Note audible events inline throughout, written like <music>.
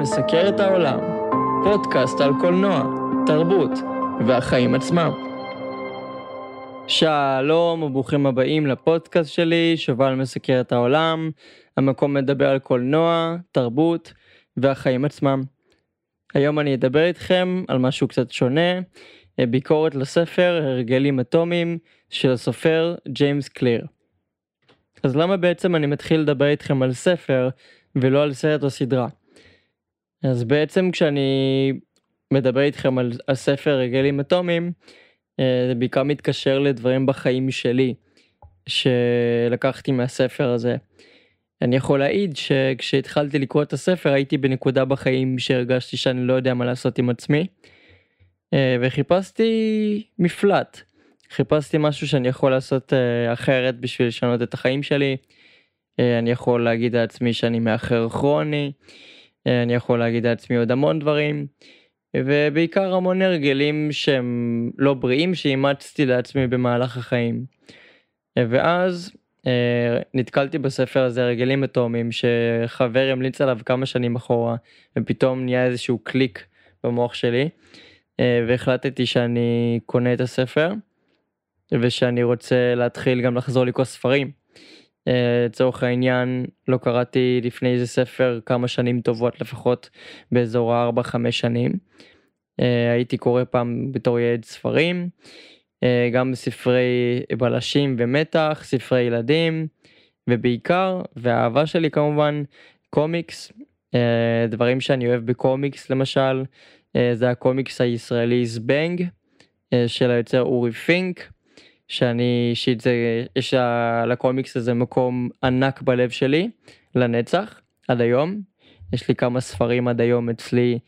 מסקר את העולם, פודקאסט על קולנוע, תרבות והחיים עצמם. שלום וברוכים הבאים לפודקאסט שלי, שובל מסקר את העולם, המקום מדבר על קולנוע, תרבות והחיים עצמם. היום אני אדבר איתכם על משהו קצת שונה, ביקורת לספר הרגלים אטומיים של הסופר ג'יימס קליר. אז למה בעצם אני מתחיל לדבר איתכם על ספר ולא על סרט או סדרה? אז בעצם כשאני מדבר איתכם על הספר רגלים אטומיים, אה, זה בעיקר מתקשר לדברים בחיים שלי שלקחתי מהספר הזה. אני יכול להעיד שכשהתחלתי לקרוא את הספר הייתי בנקודה בחיים שהרגשתי שאני לא יודע מה לעשות עם עצמי אה, וחיפשתי מפלט. חיפשתי משהו שאני יכול לעשות אה, אחרת בשביל לשנות את החיים שלי. אני יכול להגיד לעצמי שאני מאחר כרוני. אה, אני יכול להגיד לעצמי עוד המון דברים, ובעיקר המון הרגלים שהם לא בריאים שאימצתי לעצמי במהלך החיים. אה, ואז אה, נתקלתי בספר הזה הרגלים אטומיים שחבר המליץ עליו כמה שנים אחורה ופתאום נהיה איזשהו קליק במוח שלי והחלטתי שאני קונה את הספר ושאני רוצה להתחיל גם לחזור לקרוא ספרים. אה, לצורך העניין לא קראתי לפני איזה ספר כמה שנים טובות לפחות באזור ה-4-5 שנים. אה, הייתי קורא פעם בתור ילד ספרים, אה, גם ספרי בלשים ומתח, ספרי ילדים ובעיקר והאהבה שלי כמובן קומיקס, דברים שאני אוהב בקומיקס למשל זה הקומיקס הישראלי זבנג של היוצר אורי פינק. שאני אישית זה יש לקומיקס הזה מקום ענק בלב שלי לנצח עד היום יש לי כמה ספרים עד היום אצלי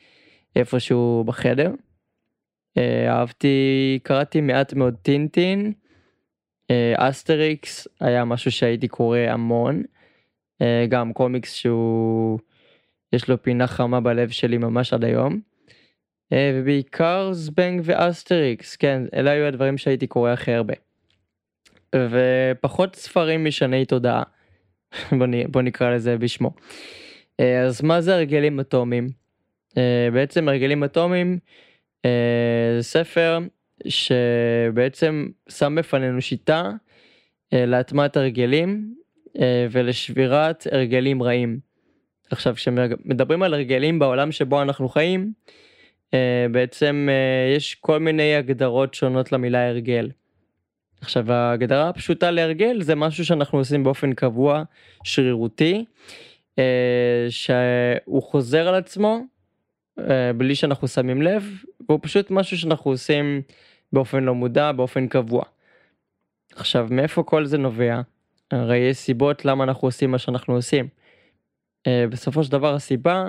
איפשהו בחדר. אה, אהבתי קראתי מעט מאוד טינטין אה, אסטריקס היה משהו שהייתי קורא המון אה, גם קומיקס שהוא יש לו פינה חמה בלב שלי ממש עד היום. ובעיקר זבנג ואסטריקס כן אלה היו הדברים שהייתי קורא הכי הרבה. ופחות ספרים משני תודעה. <laughs> בוא, נקרא לזה בשמו. אה, אז מה זה הרגלים אטומיים? אה, בעצם הרגלים אטומיים אה, זה ספר שבעצם שם בפנינו שיטה להטמעת הרגלים ולשבירת הרגלים רעים. עכשיו כשמדברים על הרגלים בעולם שבו אנחנו חיים בעצם יש כל מיני הגדרות שונות למילה הרגל. עכשיו ההגדרה הפשוטה להרגל זה משהו שאנחנו עושים באופן קבוע, שרירותי, אה, שהוא חוזר על עצמו אה, בלי שאנחנו שמים לב, והוא פשוט משהו שאנחנו עושים באופן לא מודע, באופן קבוע. עכשיו מאיפה כל זה נובע? הרי יש סיבות למה אנחנו עושים מה שאנחנו עושים. אה, בסופו של דבר הסיבה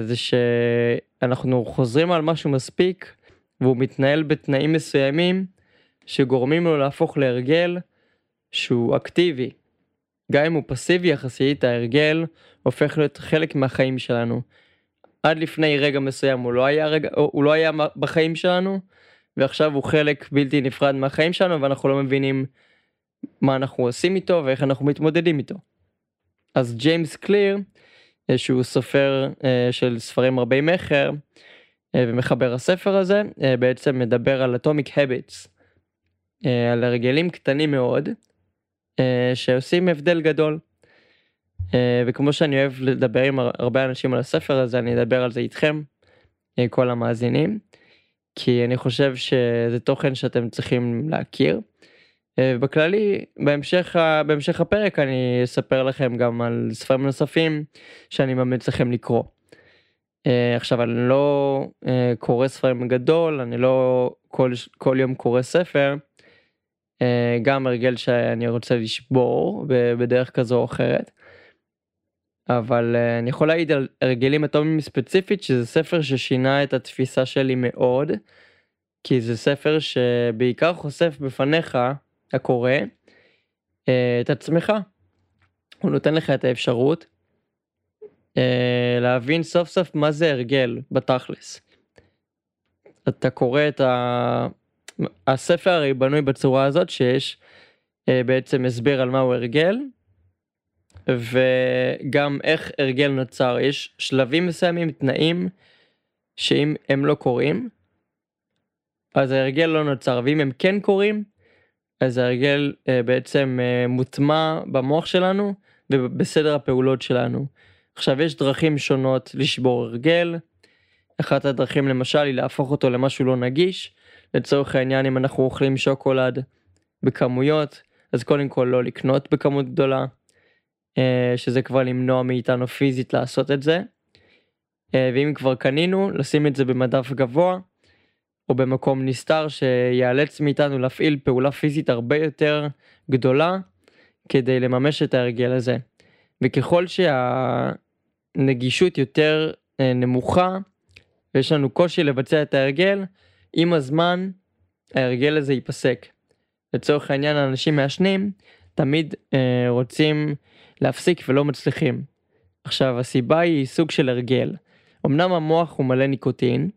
זה שאנחנו חוזרים על משהו מספיק והוא מתנהל בתנאים מסוימים שגורמים לו להפוך להרגל שהוא אקטיבי. גם אם הוא פסיבי יחסית, ההרגל הופך להיות חלק מהחיים שלנו. עד לפני רגע מסוים הוא לא היה, רגע, הוא לא היה בחיים שלנו, ועכשיו הוא חלק בלתי נפרד מהחיים שלנו, ואנחנו לא מבינים מה אנחנו עושים איתו ואיך אנחנו מתמודדים איתו. אז ג'יימס קליר, שהוא סופר uh, של ספרים רבי מכר, uh, ומחבר הספר הזה, בעצם מדבר על אטומיק הביטס. אה, על הרגלים קטנים מאוד אה, שעושים הבדל גדול. אה, וכמו שאני אוהב לדבר עם הרבה אנשים על הספר הזה אני אדבר על זה איתכם כל המאזינים כי אני חושב שזה תוכן שאתם צריכים להכיר. בכללי בהמשך בהמשך הפרק אני אספר לכם גם על ספרים נוספים שאני ממליץ לכם לקרוא. עכשיו אני לא קורא ספרים גדול אני לא כל כל יום קורא ספר גם הרגל שאני רוצה לשבור בדרך כזו או אחרת. אבל אה, אני יכול להעיד על הרגלים אטומיים ספציפית שזה ספר ששינה את התפיסה שלי מאוד. כי זה ספר שבעיקר חושף בפניך הקורא אה, את עצמך. הוא נותן לך את האפשרות להבין סוף סוף מה זה הרגל בתכלס. אתה קורא את ה... הספר הרי בנוי בצורה הזאת שיש אה, בעצם הסבר על מהו הרגל וגם איך הרגל נוצר. יש שלבים מסוימים, תנאים, שאם הם לא קורים, אז ההרגל לא נוצר, ואם הם כן קורים, אז ההרגל אה, בעצם אה, מוטמע במוח שלנו ובסדר הפעולות שלנו. עכשיו יש דרכים שונות לשבור הרגל, אחת הדרכים למשל היא להפוך אותו למשהו לא נגיש, לצורך העניין אם אנחנו אוכלים שוקולד בכמויות, אז קודם כל לא לקנות בכמות גדולה, אה, שזה כבר למנוע מאיתנו פיזית לעשות את זה. אה, ואם כבר קנינו, לשים את זה במדף גבוה, או במקום נסתר שיאלץ מאיתנו להפעיל פעולה פיזית הרבה יותר גדולה כדי לממש את ההרגל הזה. וככל שהנגישות יותר אה, נמוכה ויש לנו קושי לבצע את ההרגל, עם הזמן ההרגל הזה ייפסק. לצורך העניין אנשים מעשנים תמיד אה, רוצים להפסיק ולא מצליחים. עכשיו הסיבה היא סוג של הרגל. אמנם המוח הוא מלא ניקוטין,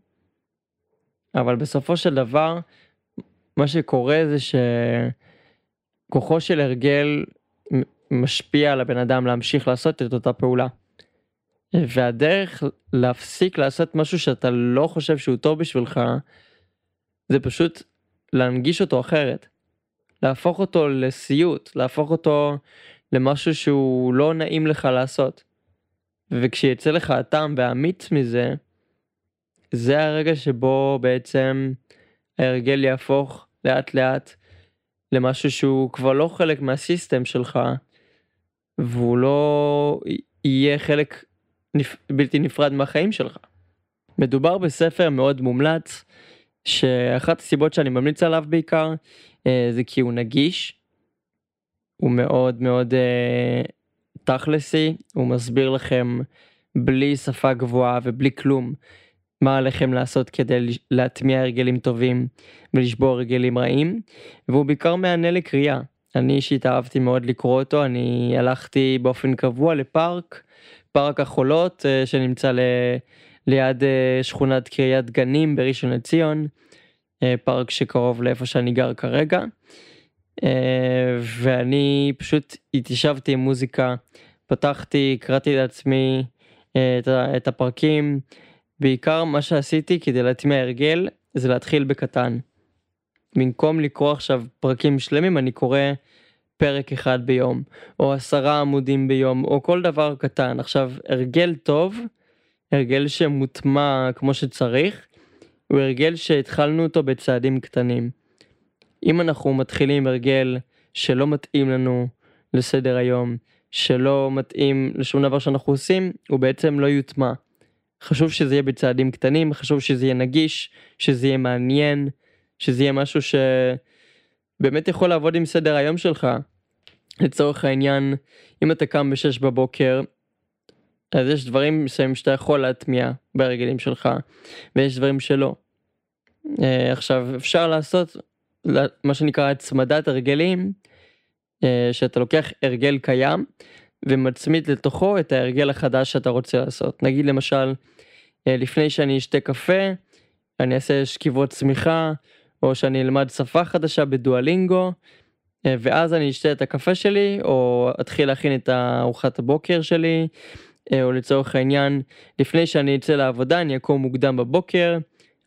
אבל בסופו של דבר מה שקורה זה שכוחו של הרגל משפיע על הבן אדם להמשיך לעשות את אותה פעולה. והדרך להפסיק לעשות משהו שאתה לא חושב שהוא טוב בשבילך זה פשוט להנגיש אותו אחרת. להפוך אותו לסיוט, להפוך אותו למשהו שהוא לא נעים לך לעשות. וכשיצא לך הטעם והאמיץ מזה, זה הרגע שבו בעצם ההרגל יהפוך לאט לאט למשהו שהוא כבר לא חלק מהסיסטם שלך, והוא לא יהיה חלק נפ... בלתי נפרד מהחיים שלך. מדובר בספר מאוד מומלץ, שאחת הסיבות שאני ממליץ עליו בעיקר, אה, זה כי הוא נגיש, הוא מאוד מאוד אה, תכלסי, הוא מסביר לכם בלי שפה גבוהה ובלי כלום מה עליכם לעשות כדי להטמיע הרגלים טובים ולשבור הרגלים רעים, והוא בעיקר מהנה לקריאה. אני אישית אהבתי מאוד לקרוא אותו, אני הלכתי באופן קבוע לפארק, פארק החולות אה, שנמצא ל... ליד אה, שכונת קריית גנים בראשון לציון, אה, פארק שקרוב לאיפה שאני גר כרגע. ואני פשוט התיישבתי עם מוזיקה, פתחתי, קראתי לעצמי את הפרקים, בעיקר מה שעשיתי כדי להטמיע הרגל זה להתחיל בקטן. במקום לקרוא עכשיו פרקים שלמים אני קורא פרק אחד ביום או עשרה עמודים ביום או כל דבר קטן עכשיו הרגל טוב הרגל שמוטמע כמו שצריך הוא הרגל שהתחלנו אותו בצעדים קטנים. אם אנחנו מתחילים הרגל שלא מתאים לנו לסדר היום שלא מתאים לשום דבר שאנחנו עושים הוא בעצם לא יוטמע. חשוב שזה יהיה בצעדים קטנים, חשוב שזה יהיה נגיש, שזה יהיה מעניין, שזה יהיה משהו שבאמת יכול לעבוד עם סדר היום שלך. לצורך העניין, אם אתה קם ב-6 בבוקר, אז יש דברים מסוימים שאתה יכול להטמיע בהרגלים שלך, ויש דברים שלא. אה, עכשיו, אפשר לעשות מה שנקרא הצמדת הרגלים, אה, שאתה לוקח הרגל קיים, ומצמיד לתוכו את ההרגל החדש שאתה רוצה לעשות. נגיד למשל, אה, לפני שאני אשתה קפה, אני אעשה שכיבות צמיחה, או שאני אלמד שפה חדשה בדואלינגו, אה, ואז אני אשתה את הקפה שלי, או אתחיל להכין את ארוחת הבוקר שלי, או לצורך העניין, לפני שאני אצא לעבודה, אני אקום מוקדם בבוקר,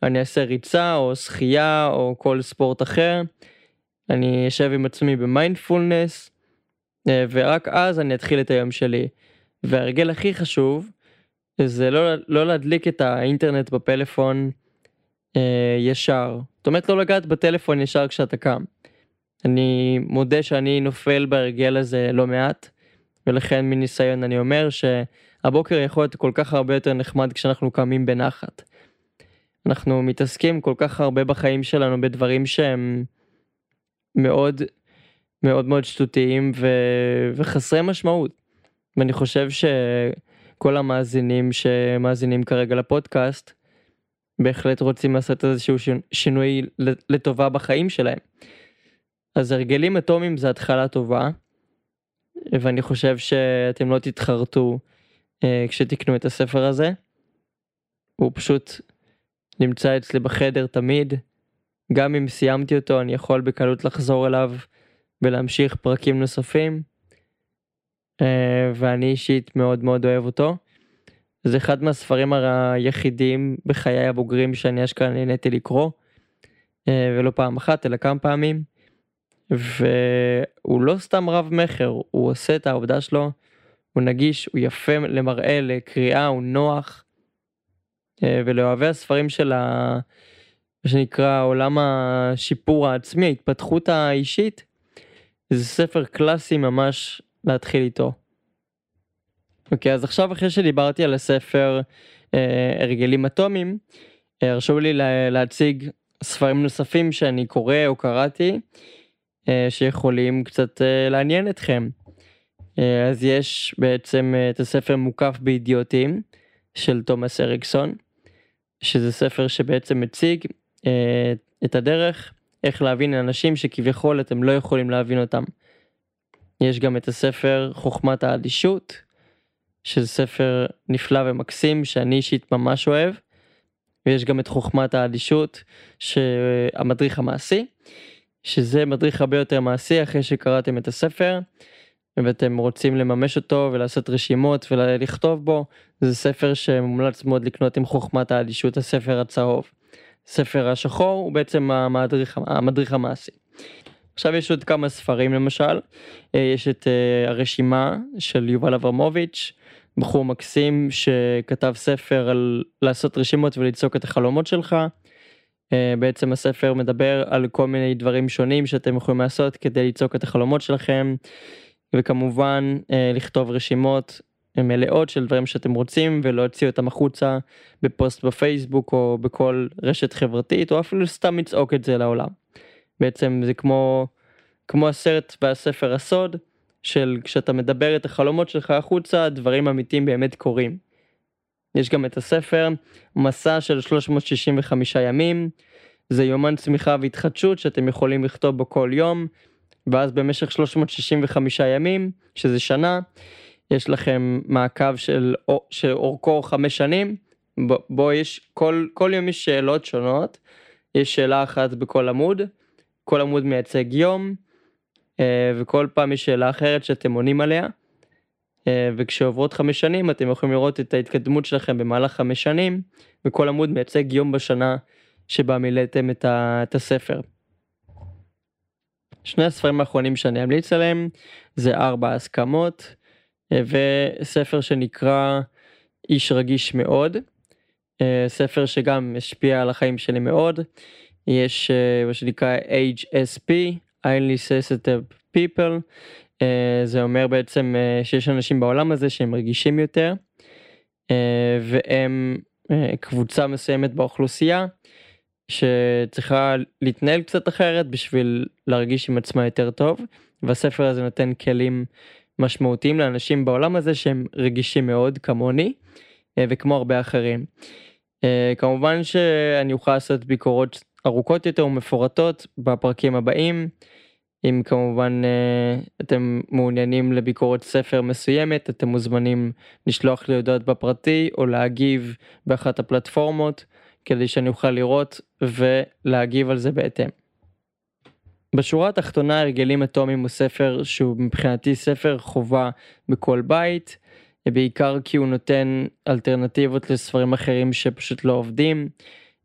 אני אעשה ריצה, או שחייה, או כל ספורט אחר. אני אשב עם עצמי במיינדפולנס, אה, ורק אז אני אתחיל את היום שלי. וההרגל הכי חשוב זה לא, לא להדליק את האינטרנט בפלאפון אה, ישר. זאת אומרת לא לגעת בטלפון ישר כשאתה קם. אני מודה שאני נופל בהרגל הזה לא מעט, ולכן מניסיון אני אומר שהבוקר יכול להיות כל כך הרבה יותר נחמד כשאנחנו קמים בנחת. אנחנו מתעסקים כל כך הרבה בחיים שלנו בדברים שהם מאוד מאוד מאוד שטותיים ו... וחסרי משמעות. ואני חושב שכל המאזינים שמאזינים כרגע לפודקאסט בהחלט רוצים לעשות איזשהו שינוי לטובה בחיים שלהם. אז הרגלים אטומיים זה התחלה טובה ואני חושב שאתם לא תתחרטו אה, כשתקנו את הספר הזה. הוא פשוט נמצא אצלי בחדר תמיד. גם אם סיימתי אותו אני יכול בקלות לחזור אליו ולהמשיך פרקים נוספים. ואני אישית מאוד מאוד אוהב אותו. זה אחד מהספרים היחידים בחיי הבוגרים שאני אשכרה נהניתי לקרוא, ולא פעם אחת אלא כמה פעמים. והוא לא סתם רב מכר, הוא עושה את העבודה שלו, הוא נגיש, הוא יפה למראה, לקריאה, הוא נוח. ולאוהבי הספרים של ה... מה שנקרא עולם השיפור העצמי, ההתפתחות האישית, זה ספר קלאסי ממש להתחיל איתו. אוקיי, אז עכשיו אחרי שדיברתי על הספר אה, הרגלים אטומיים, אה, הרשו לי לה, להציג ספרים נוספים שאני קורא או קראתי, אה, שיכולים קצת אה, לעניין אתכם. אה, אז יש בעצם אה, את הספר מוקף באידיוטים של תומאס אריקסון, שזה ספר שבעצם מציג אה, את הדרך איך להבין אנשים שכביכול אתם לא יכולים להבין אותם. יש גם את הספר חוכמת האדישות, שזה ספר נפלא ומקסים שאני אישית ממש אוהב. ויש גם את חוכמת האדישות, שהמדריך המעשי, שזה מדריך הרבה יותר מעשי אחרי שקראתם את הספר, ואתם רוצים לממש אותו ולעשות רשימות ולכתוב בו, זה ספר שמומלץ מאוד לקנות עם חוכמת האדישות, הספר הצהוב. ספר השחור הוא בעצם המדריך, המדריך המעשי. עכשיו יש עוד כמה ספרים למשל, אה, יש את אה, הרשימה של יובל אברמוביץ', בחור מקסים שכתב ספר על לעשות רשימות ולצעוק את החלומות שלך. אה, בעצם הספר מדבר על כל מיני דברים שונים שאתם יכולים לעשות כדי לצעוק את החלומות שלכם, וכמובן לכתוב רשימות מלאות של דברים שאתם רוצים ולהוציא אותם החוצה בפוסט בפייסבוק או בכל רשת חברתית או אפילו סתם לצעוק את זה לעולם. בעצם זה כמו כמו הסרט והספר הסוד של כשאתה מדבר את החלומות שלך החוצה דברים אמיתיים באמת קורים. יש גם את הספר מסע של 365 ימים. זה יומן צמיחה והתחדשות שאתם יכולים לכתוב בו כל יום ואז במשך 365 ימים שזה שנה יש לכם מעקב של, שאורכו חמש שנים, בו, בו יש, כל, כל יום יש שאלות שונות, יש שאלה אחת בכל עמוד, כל עמוד מייצג יום, אה, וכל פעם יש שאלה אחרת שאתם עונים עליה, וכשעוברות חמש שנים אתם יכולים לראות את ההתקדמות שלכם במהלך חמש שנים, וכל עמוד מייצג יום בשנה שבה מילאתם את, ה, את הספר. שני הספרים האחרונים שאני אמליץ עליהם זה ארבע הסכמות. וספר שנקרא איש רגיש מאוד, אה, ספר שגם השפיע על החיים שלי מאוד, יש אה, מה שנקרא HSP, highly sensitive people, אה, זה אומר בעצם שיש אנשים בעולם הזה שהם רגישים יותר, והם קבוצה מסוימת באוכלוסייה שצריכה להתנהל קצת אחרת בשביל להרגיש עם עצמה יותר טוב, והספר הזה נותן כלים משמעותיים לאנשים בעולם הזה שהם רגישים מאוד כמוני אה, וכמו הרבה אחרים. אה, כמובן שאני אוכל לעשות ביקורות ארוכות יותר ומפורטות בפרקים הבאים. אם כמובן אה, אתם מעוניינים לביקורת ספר מסוימת אתם מוזמנים לשלוח לי הודעות בפרטי או להגיב באחת הפלטפורמות כדי שאני אוכל לראות ולהגיב על זה בהתאם. בשורה התחתונה הרגלים אטומיים הוא ספר שהוא מבחינתי ספר חובה בכל בית, בעיקר כי הוא נותן אלטרנטיבות לספרים אחרים שפשוט לא עובדים,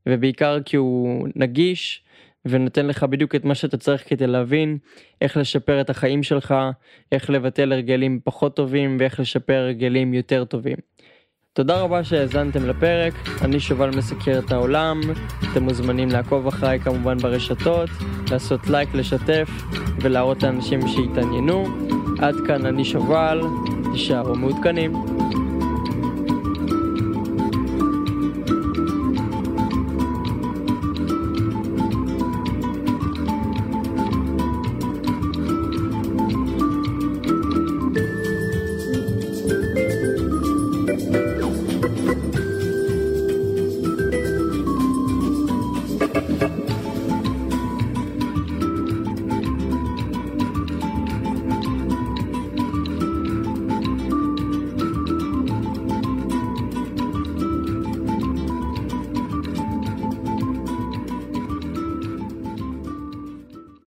ובעיקר כי הוא נגיש ונותן לך בדיוק את מה שאתה צריך כדי להבין איך לשפר את החיים שלך, איך לבטל הרגלים פחות טובים ואיך לשפר הרגלים יותר טובים. תודה רבה שהאזנתם לפרק, אני שובל מסקר את העולם, אתם מוזמנים לעקוב אחריי כמובן ברשתות, לעשות לייק, לשתף ולהראות לאנשים שהתעניינו. עד כאן אני שובל, תישארו מעודכנים.